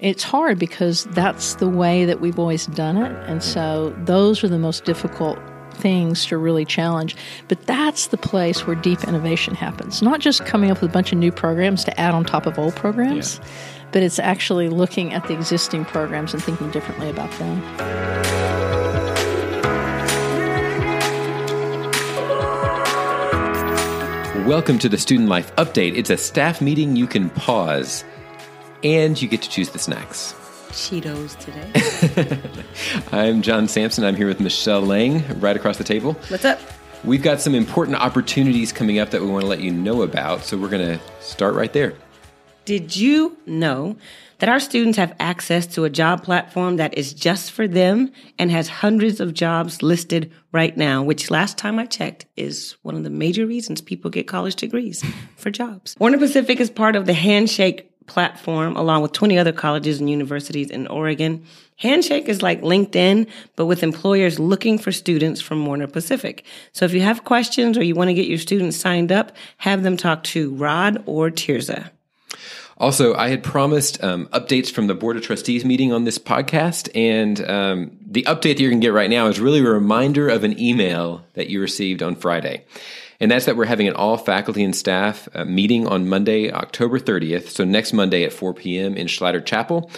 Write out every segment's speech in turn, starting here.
it's hard because that's the way that we've always done it. And so those are the most difficult things to really challenge. But that's the place where deep innovation happens. Not just coming up with a bunch of new programs to add on top of old programs, yeah. but it's actually looking at the existing programs and thinking differently about them. Welcome to the Student Life Update. It's a staff meeting you can pause, and you get to choose the snacks. Cheetos today. I'm John Sampson. I'm here with Michelle Lang right across the table. What's up? We've got some important opportunities coming up that we want to let you know about, so we're going to start right there. Did you know that our students have access to a job platform that is just for them and has hundreds of jobs listed right now, which last time I checked is one of the major reasons people get college degrees for jobs. Warner Pacific is part of the Handshake platform along with 20 other colleges and universities in Oregon. Handshake is like LinkedIn, but with employers looking for students from Warner Pacific. So if you have questions or you want to get your students signed up, have them talk to Rod or Tirza. Also, I had promised um, updates from the Board of Trustees meeting on this podcast, and um, the update that you're going to get right now is really a reminder of an email that you received on Friday. And that's that we're having an all faculty and staff uh, meeting on Monday, October 30th, so next Monday at 4 p.m. in Schlatter Chapel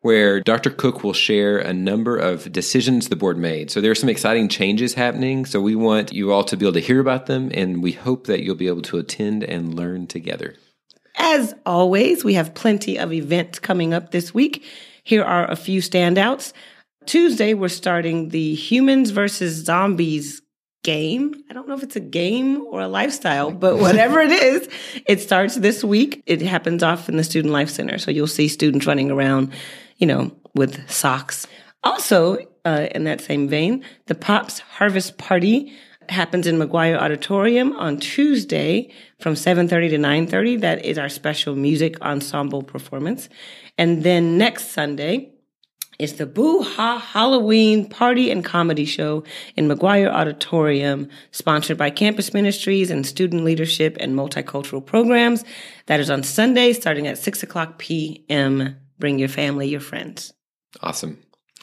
where Dr. Cook will share a number of decisions the board made. So there are some exciting changes happening. So we want you all to be able to hear about them, and we hope that you'll be able to attend and learn together. As always, we have plenty of events coming up this week. Here are a few standouts. Tuesday, we're starting the Humans versus Zombies game. I don't know if it's a game or a lifestyle, but whatever it is, it starts this week. It happens off in the Student Life Center. So you'll see students running around, you know, with socks. Also, uh, in that same vein, the Pops Harvest Party happens in McGuire Auditorium on Tuesday from 7:30 to 9:30. That is our special music ensemble performance. And then next Sunday is the Boo Ha Halloween Party and Comedy Show in McGuire Auditorium, sponsored by Campus Ministries and Student Leadership and Multicultural Programs. That is on Sunday, starting at 6 o'clock p.m. Bring your family, your friends. Awesome.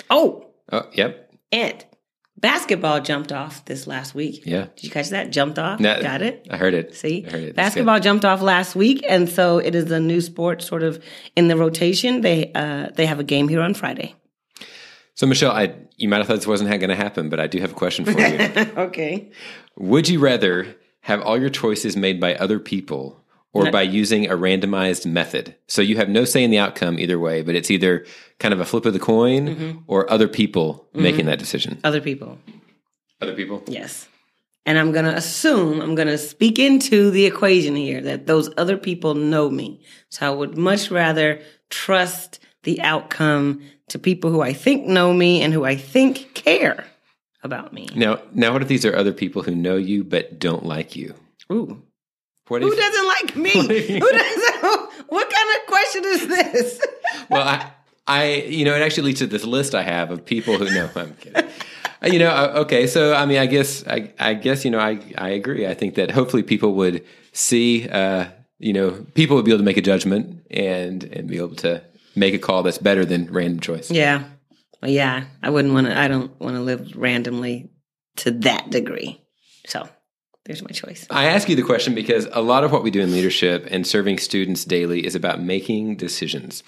Oh. Oh, yep. And Basketball jumped off this last week. Yeah. Did you catch that? Jumped off? No, Got it? I heard it. See? I heard it. Basketball jumped off last week, and so it is a new sport sort of in the rotation. They uh, they have a game here on Friday. So, Michelle, I you might have thought this wasn't going to happen, but I do have a question for you. okay. Would you rather have all your choices made by other people or by using a randomized method. So you have no say in the outcome either way, but it's either kind of a flip of the coin mm-hmm. or other people mm-hmm. making that decision. Other people. Other people? Yes. And I'm going to assume, I'm going to speak into the equation here that those other people know me. So I would much rather trust the outcome to people who I think know me and who I think care about me. Now, now what if these are other people who know you but don't like you? Ooh. What Who doesn't like me? Who doesn't? What kind of question is this? well, I, I, you know, it actually leads to this list I have of people who know. I'm kidding. Uh, you know, uh, okay. So, I mean, I guess, I, I guess, you know, I, I agree. I think that hopefully people would see, uh, you know, people would be able to make a judgment and and be able to make a call that's better than random choice. Yeah, well, yeah. I wouldn't want to. I don't want to live randomly to that degree. So there's my choice. I ask you the question because a lot of what we do in leadership and serving students daily is about making decisions.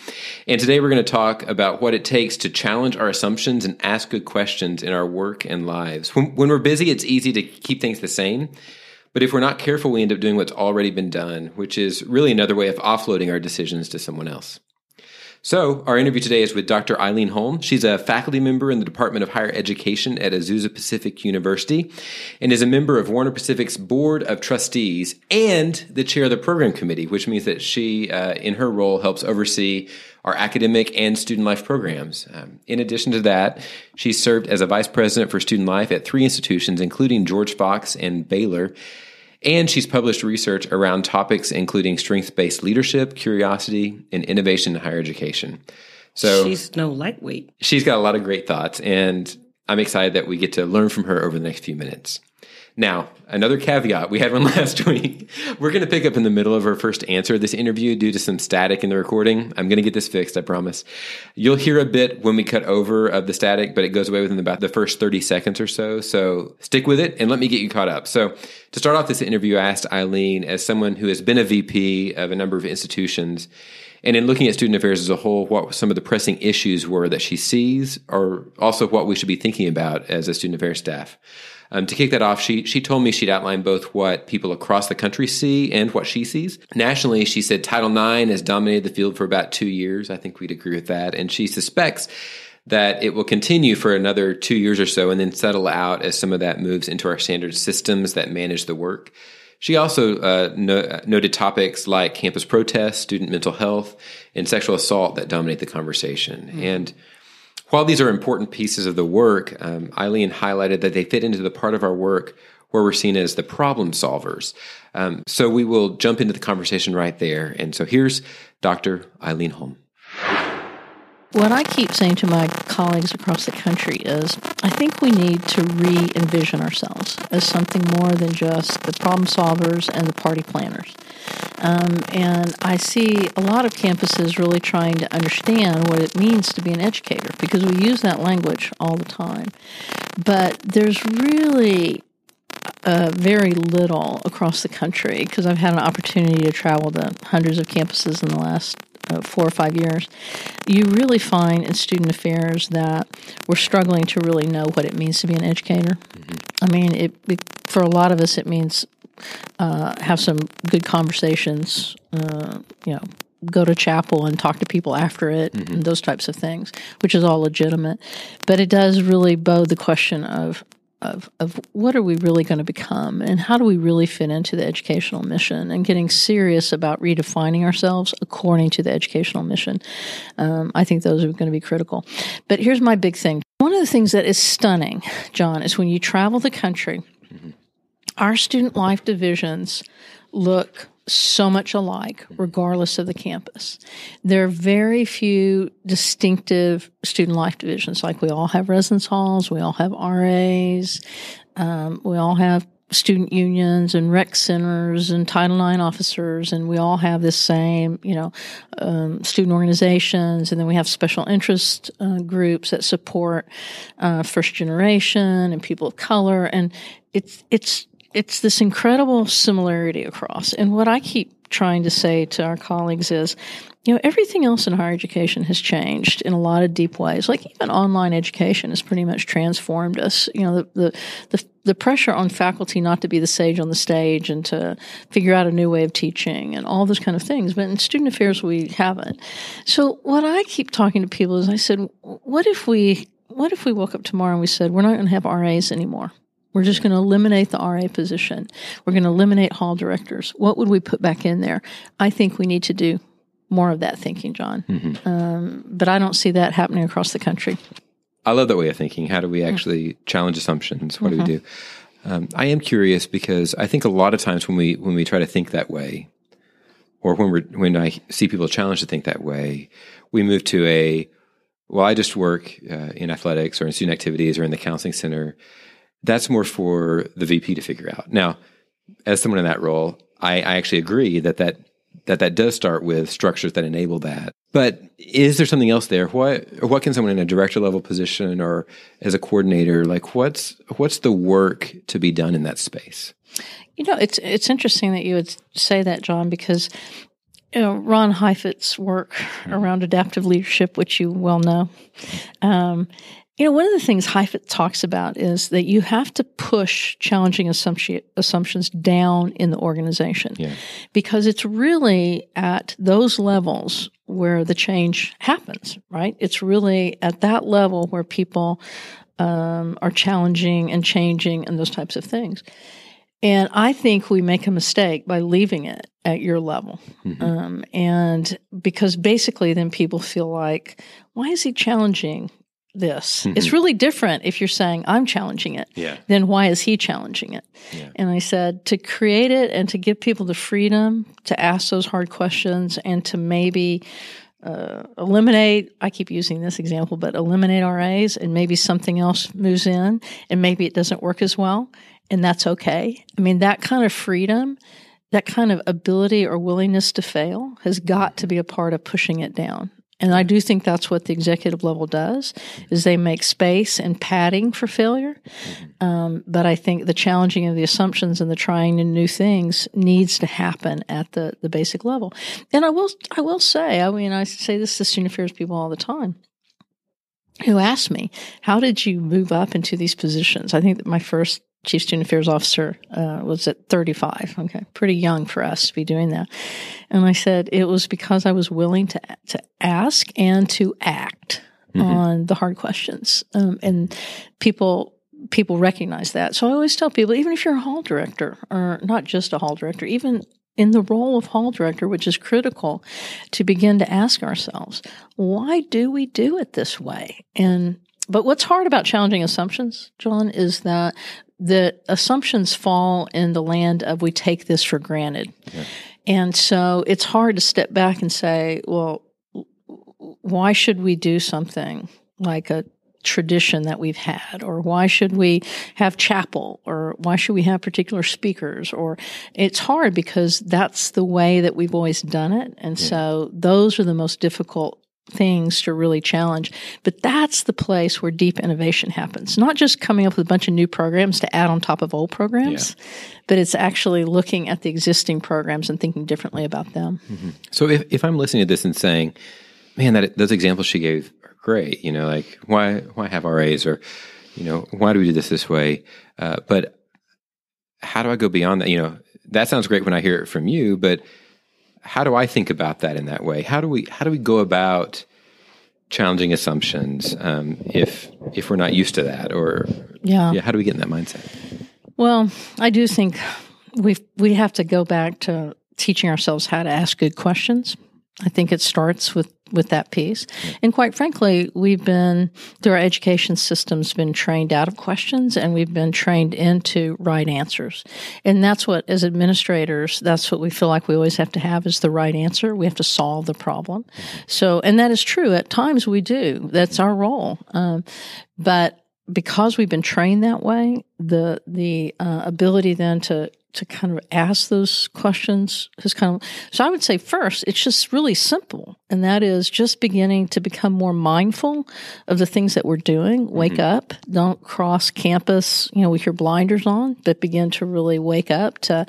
And today we're going to talk about what it takes to challenge our assumptions and ask good questions in our work and lives. When, when we're busy, it's easy to keep things the same. But if we're not careful, we end up doing what's already been done, which is really another way of offloading our decisions to someone else. So, our interview today is with Dr. Eileen Hulme. She's a faculty member in the Department of Higher Education at Azusa Pacific University and is a member of Warner Pacific's Board of Trustees and the chair of the program committee, which means that she, uh, in her role, helps oversee our academic and student life programs. Um, in addition to that, she served as a vice president for student life at three institutions, including George Fox and Baylor. And she's published research around topics including strength based leadership, curiosity, and innovation in higher education. So she's no lightweight. She's got a lot of great thoughts, and I'm excited that we get to learn from her over the next few minutes. Now, another caveat we had one last week. We're going to pick up in the middle of our first answer of this interview due to some static in the recording. I'm going to get this fixed, I promise. You'll hear a bit when we cut over of the static, but it goes away within about the first 30 seconds or so. So stick with it and let me get you caught up. So, to start off this interview, I asked Eileen, as someone who has been a VP of a number of institutions, and in looking at student affairs as a whole, what some of the pressing issues were that she sees, or also what we should be thinking about as a student affairs staff. Um, to kick that off, she she told me she'd outline both what people across the country see and what she sees. Nationally, she said Title IX has dominated the field for about two years. I think we'd agree with that, and she suspects that it will continue for another two years or so and then settle out as some of that moves into our standard systems that manage the work. She also uh, no, noted topics like campus protests, student mental health, and sexual assault that dominate the conversation. Mm. And while these are important pieces of the work, um, Eileen highlighted that they fit into the part of our work where we're seen as the problem solvers. Um, so we will jump into the conversation right there. And so here's Dr. Eileen Hulme. What I keep saying to my colleagues across the country is I think we need to re envision ourselves as something more than just the problem solvers and the party planners. Um, and I see a lot of campuses really trying to understand what it means to be an educator because we use that language all the time. But there's really uh, very little across the country because I've had an opportunity to travel to hundreds of campuses in the last four or five years, you really find in student affairs that we're struggling to really know what it means to be an educator. Mm-hmm. I mean, it, it, for a lot of us, it means uh, have some good conversations. Uh, you know, go to chapel and talk to people after it, mm-hmm. and those types of things, which is all legitimate. But it does really bode the question of of, of what are we really going to become and how do we really fit into the educational mission and getting serious about redefining ourselves according to the educational mission. Um, I think those are going to be critical. But here's my big thing. One of the things that is stunning, John, is when you travel the country, mm-hmm. our student life divisions look so much alike, regardless of the campus. There are very few distinctive student life divisions. Like we all have residence halls, we all have RAs, um, we all have student unions and rec centers and Title IX officers, and we all have the same, you know, um, student organizations, and then we have special interest uh, groups that support uh, first generation and people of color, and it's it's it's this incredible similarity across. And what I keep trying to say to our colleagues is, you know, everything else in higher education has changed in a lot of deep ways. Like even online education has pretty much transformed us. You know, the, the, the, the pressure on faculty not to be the sage on the stage and to figure out a new way of teaching and all those kind of things. But in student affairs, we haven't. So what I keep talking to people is I said, what if we, what if we woke up tomorrow and we said, we're not going to have RAs anymore? We're just going to eliminate the RA position. We're going to eliminate hall directors. What would we put back in there? I think we need to do more of that thinking, John. Mm-hmm. Um, but I don't see that happening across the country. I love that way of thinking. How do we actually mm-hmm. challenge assumptions? What mm-hmm. do we mm-hmm. do? Um, I am curious because I think a lot of times when we when we try to think that way, or when we when I see people challenged to think that way, we move to a well, I just work uh, in athletics or in student activities or in the counseling center, that's more for the VP to figure out. Now, as someone in that role, I, I actually agree that that that that does start with structures that enable that. But is there something else there? What what can someone in a director level position or as a coordinator like what's what's the work to be done in that space? You know, it's it's interesting that you would say that, John, because you know, Ron Heifetz's work around adaptive leadership, which you well know, um, you know, one of the things Heifetz talks about is that you have to push challenging assumption, assumptions down in the organization yeah. because it's really at those levels where the change happens, right? It's really at that level where people um, are challenging and changing and those types of things. And I think we make a mistake by leaving it at your level. Mm-hmm. Um, and because basically then people feel like, why is he challenging this. Mm-hmm. It's really different if you're saying, I'm challenging it, yeah. then why is he challenging it? Yeah. And I said, to create it and to give people the freedom to ask those hard questions and to maybe uh, eliminate, I keep using this example, but eliminate RAs and maybe something else moves in and maybe it doesn't work as well. and that's okay. I mean, that kind of freedom, that kind of ability or willingness to fail has got to be a part of pushing it down. And I do think that's what the executive level does is they make space and padding for failure. Um, but I think the challenging of the assumptions and the trying new things needs to happen at the, the basic level. And I will I will say, I mean, I say this to student affairs people all the time who ask me, "How did you move up into these positions?" I think that my first chief student affairs officer uh, was at 35 okay. Pretty young for us to be doing that. And i said it was because i was willing to to ask and to act mm-hmm. on the hard questions. Um, and people people recognize that. So i always tell people even if you're a hall director or not just a hall director even in the role of hall director, which is critical to begin to ask ourselves, why do we do it this way? And but what's hard about challenging assumptions, John, is that the assumptions fall in the land of we take this for granted. Yeah. And so it's hard to step back and say, well, why should we do something like a tradition that we've had or why should we have chapel or why should we have particular speakers or it's hard because that's the way that we've always done it and yeah. so those are the most difficult things to really challenge. But that's the place where deep innovation happens. Not just coming up with a bunch of new programs to add on top of old programs, yeah. but it's actually looking at the existing programs and thinking differently about them. Mm-hmm. So if, if I'm listening to this and saying, man, that those examples she gave are great, you know, like why why have RAs or you know why do we do this this way? Uh, but how do I go beyond that? You know, that sounds great when I hear it from you, but how do I think about that in that way? How do we how do we go about challenging assumptions um, if if we're not used to that or yeah. yeah how do we get in that mindset? Well, I do think we we have to go back to teaching ourselves how to ask good questions. I think it starts with with that piece. And quite frankly, we've been through our education systems been trained out of questions and we've been trained into right answers. And that's what as administrators, that's what we feel like we always have to have is the right answer. We have to solve the problem. Mm-hmm. So and that is true. At times we do. That's our role. Um, but because we've been trained that way, the the uh, ability then to to kind of ask those questions is kind of so I would say first it's just really simple. And that is just beginning to become more mindful of the things that we're doing. Wake mm-hmm. up. Don't cross campus you know with your blinders on but begin to really wake up to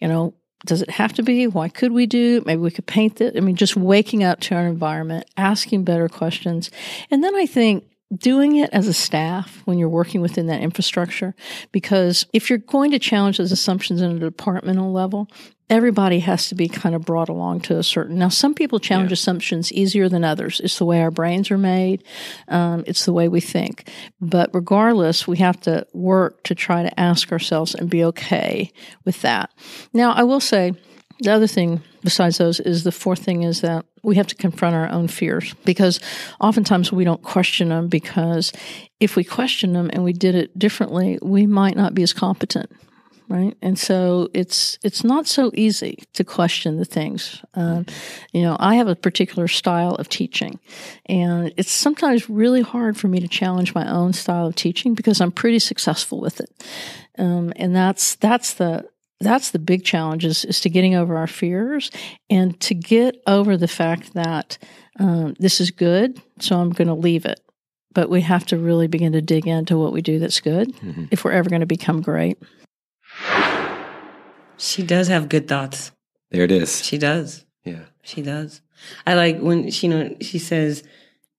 you know does it have to be? Why could we do? Maybe we could paint it. I mean just waking up to our environment asking better questions. And then i think doing it as a staff when you're working within that infrastructure. Because if you're going to challenge those assumptions in a departmental level, everybody has to be kind of brought along to a certain. Now, some people challenge yeah. assumptions easier than others. It's the way our brains are made. Um, it's the way we think. But regardless, we have to work to try to ask ourselves and be okay with that. Now, I will say the other thing besides those is the fourth thing is that we have to confront our own fears because oftentimes we don't question them because if we question them and we did it differently, we might not be as competent right? And so it's it's not so easy to question the things. Um, you know, I have a particular style of teaching, and it's sometimes really hard for me to challenge my own style of teaching because I'm pretty successful with it. Um, and that's that's the that's the big challenge is, is to getting over our fears and to get over the fact that um, this is good, so I'm going to leave it. But we have to really begin to dig into what we do that's good mm-hmm. if we're ever going to become great. She does have good thoughts. There it is. She does. Yeah. She does. I like when she you know she says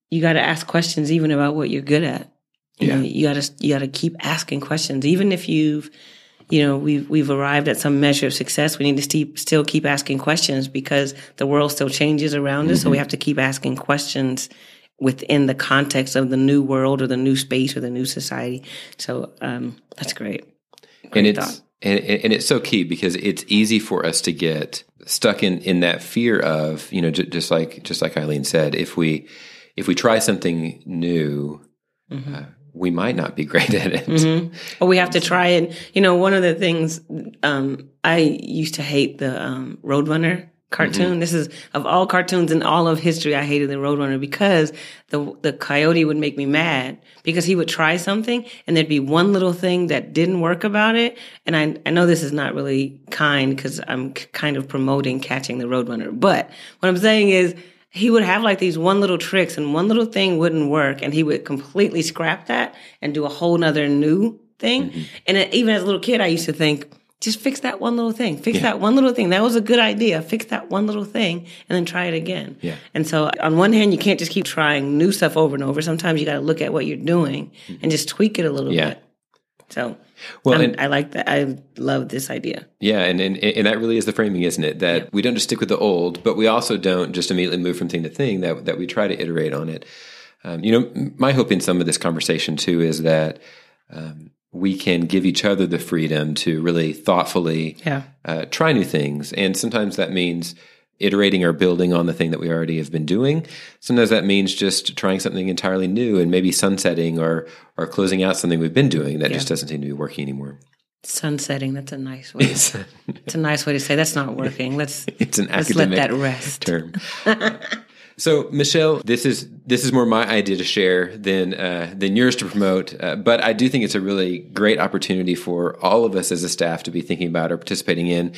you got to ask questions even about what you're good at. You yeah. Know, you got to you got to keep asking questions even if you've you know, we've, we've arrived at some measure of success. We need to st- still keep asking questions because the world still changes around mm-hmm. us. So we mm-hmm. have to keep asking questions within the context of the new world or the new space or the new society. So, um, that's great. great and it's, and, and it's so key because it's easy for us to get stuck in, in that fear of, you know, j- just like, just like Eileen said, if we, if we try something new, mm-hmm. uh, we might not be great at it. Mm-hmm. Or we have to try it. You know, one of the things um, I used to hate the um, Roadrunner cartoon. Mm-hmm. This is of all cartoons in all of history. I hated the Roadrunner because the the coyote would make me mad because he would try something and there'd be one little thing that didn't work about it. And I I know this is not really kind because I'm kind of promoting catching the Roadrunner, but what I'm saying is he would have like these one little tricks and one little thing wouldn't work and he would completely scrap that and do a whole nother new thing. Mm-hmm. And even as a little kid, I used to think, just fix that one little thing. Fix yeah. that one little thing. That was a good idea. Fix that one little thing and then try it again. Yeah. And so on one hand, you can't just keep trying new stuff over and over. Sometimes you got to look at what you're doing mm-hmm. and just tweak it a little yeah. bit. So well, and, I like that. I love this idea. Yeah, and, and and that really is the framing, isn't it? That yeah. we don't just stick with the old, but we also don't just immediately move from thing to thing. That that we try to iterate on it. Um, you know, my hope in some of this conversation too is that um, we can give each other the freedom to really thoughtfully yeah. uh, try new things, and sometimes that means iterating or building on the thing that we already have been doing. Sometimes that means just trying something entirely new and maybe sunsetting or or closing out something we've been doing that yeah. just doesn't seem to be working anymore. Sunsetting, that's a nice way. it's, a nice way to say that's not working. Let's it's an let's academic let that rest. term. So, Michelle, this is this is more my idea to share than uh, than yours to promote. Uh, but I do think it's a really great opportunity for all of us as a staff to be thinking about or participating in.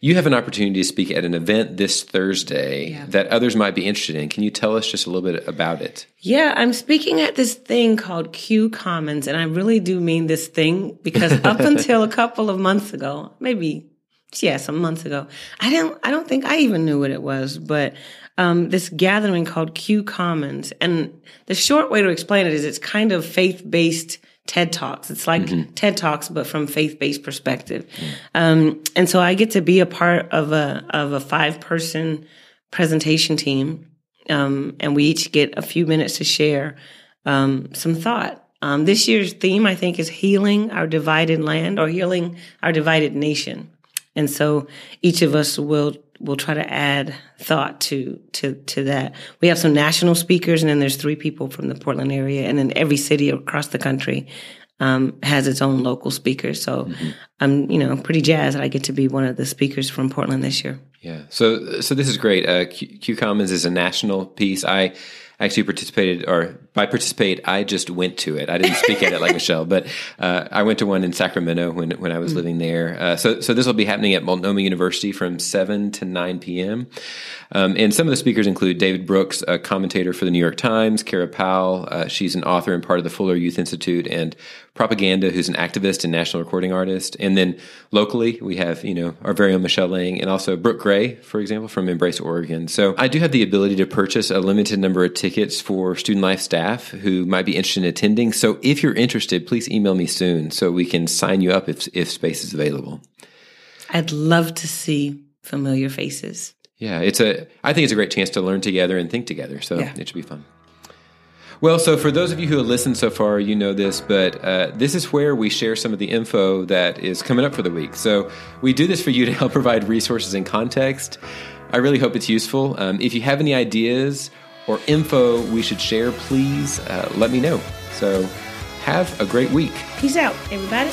You have an opportunity to speak at an event this Thursday yeah. that others might be interested in. Can you tell us just a little bit about it? Yeah, I'm speaking at this thing called Q Commons, and I really do mean this thing because up until a couple of months ago, maybe yeah, some months ago, I didn't. I don't think I even knew what it was, but um, this gathering called Q Commons. And the short way to explain it is it's kind of faith based TED Talks. It's like mm-hmm. TED Talks, but from faith based perspective. Mm-hmm. Um, and so I get to be a part of a of a five person presentation team, um, and we each get a few minutes to share um, some thought. Um, this year's theme, I think, is healing our divided land or healing our divided nation. And so each of us will will try to add thought to to to that. We have some national speakers, and then there's three people from the Portland area, and then every city across the country um, has its own local speakers. So mm-hmm. I'm you know pretty jazzed that I get to be one of the speakers from Portland this year. Yeah. So so this is great. Uh, Q, Q Commons is a national piece. I actually participated, or by participate, I just went to it. I didn't speak at it like Michelle, but uh, I went to one in Sacramento when when I was mm living there. Uh, so so this will be happening at Multnomah University from seven to nine p.m. Um, and some of the speakers include David Brooks, a commentator for the New York Times, Kara Powell, uh, she's an author and part of the Fuller Youth Institute, and Propaganda, who's an activist and national recording artist. And then locally, we have, you know, our very own Michelle Lang and also Brooke Gray, for example, from Embrace Oregon. So I do have the ability to purchase a limited number of tickets for student life staff who might be interested in attending. So if you're interested, please email me soon so we can sign you up if, if space is available. I'd love to see familiar faces. Yeah, it's a. I think it's a great chance to learn together and think together. So yeah. it should be fun. Well, so for those of you who have listened so far, you know this, but uh, this is where we share some of the info that is coming up for the week. So we do this for you to help provide resources and context. I really hope it's useful. Um, if you have any ideas or info we should share, please uh, let me know. So have a great week. Peace out, everybody.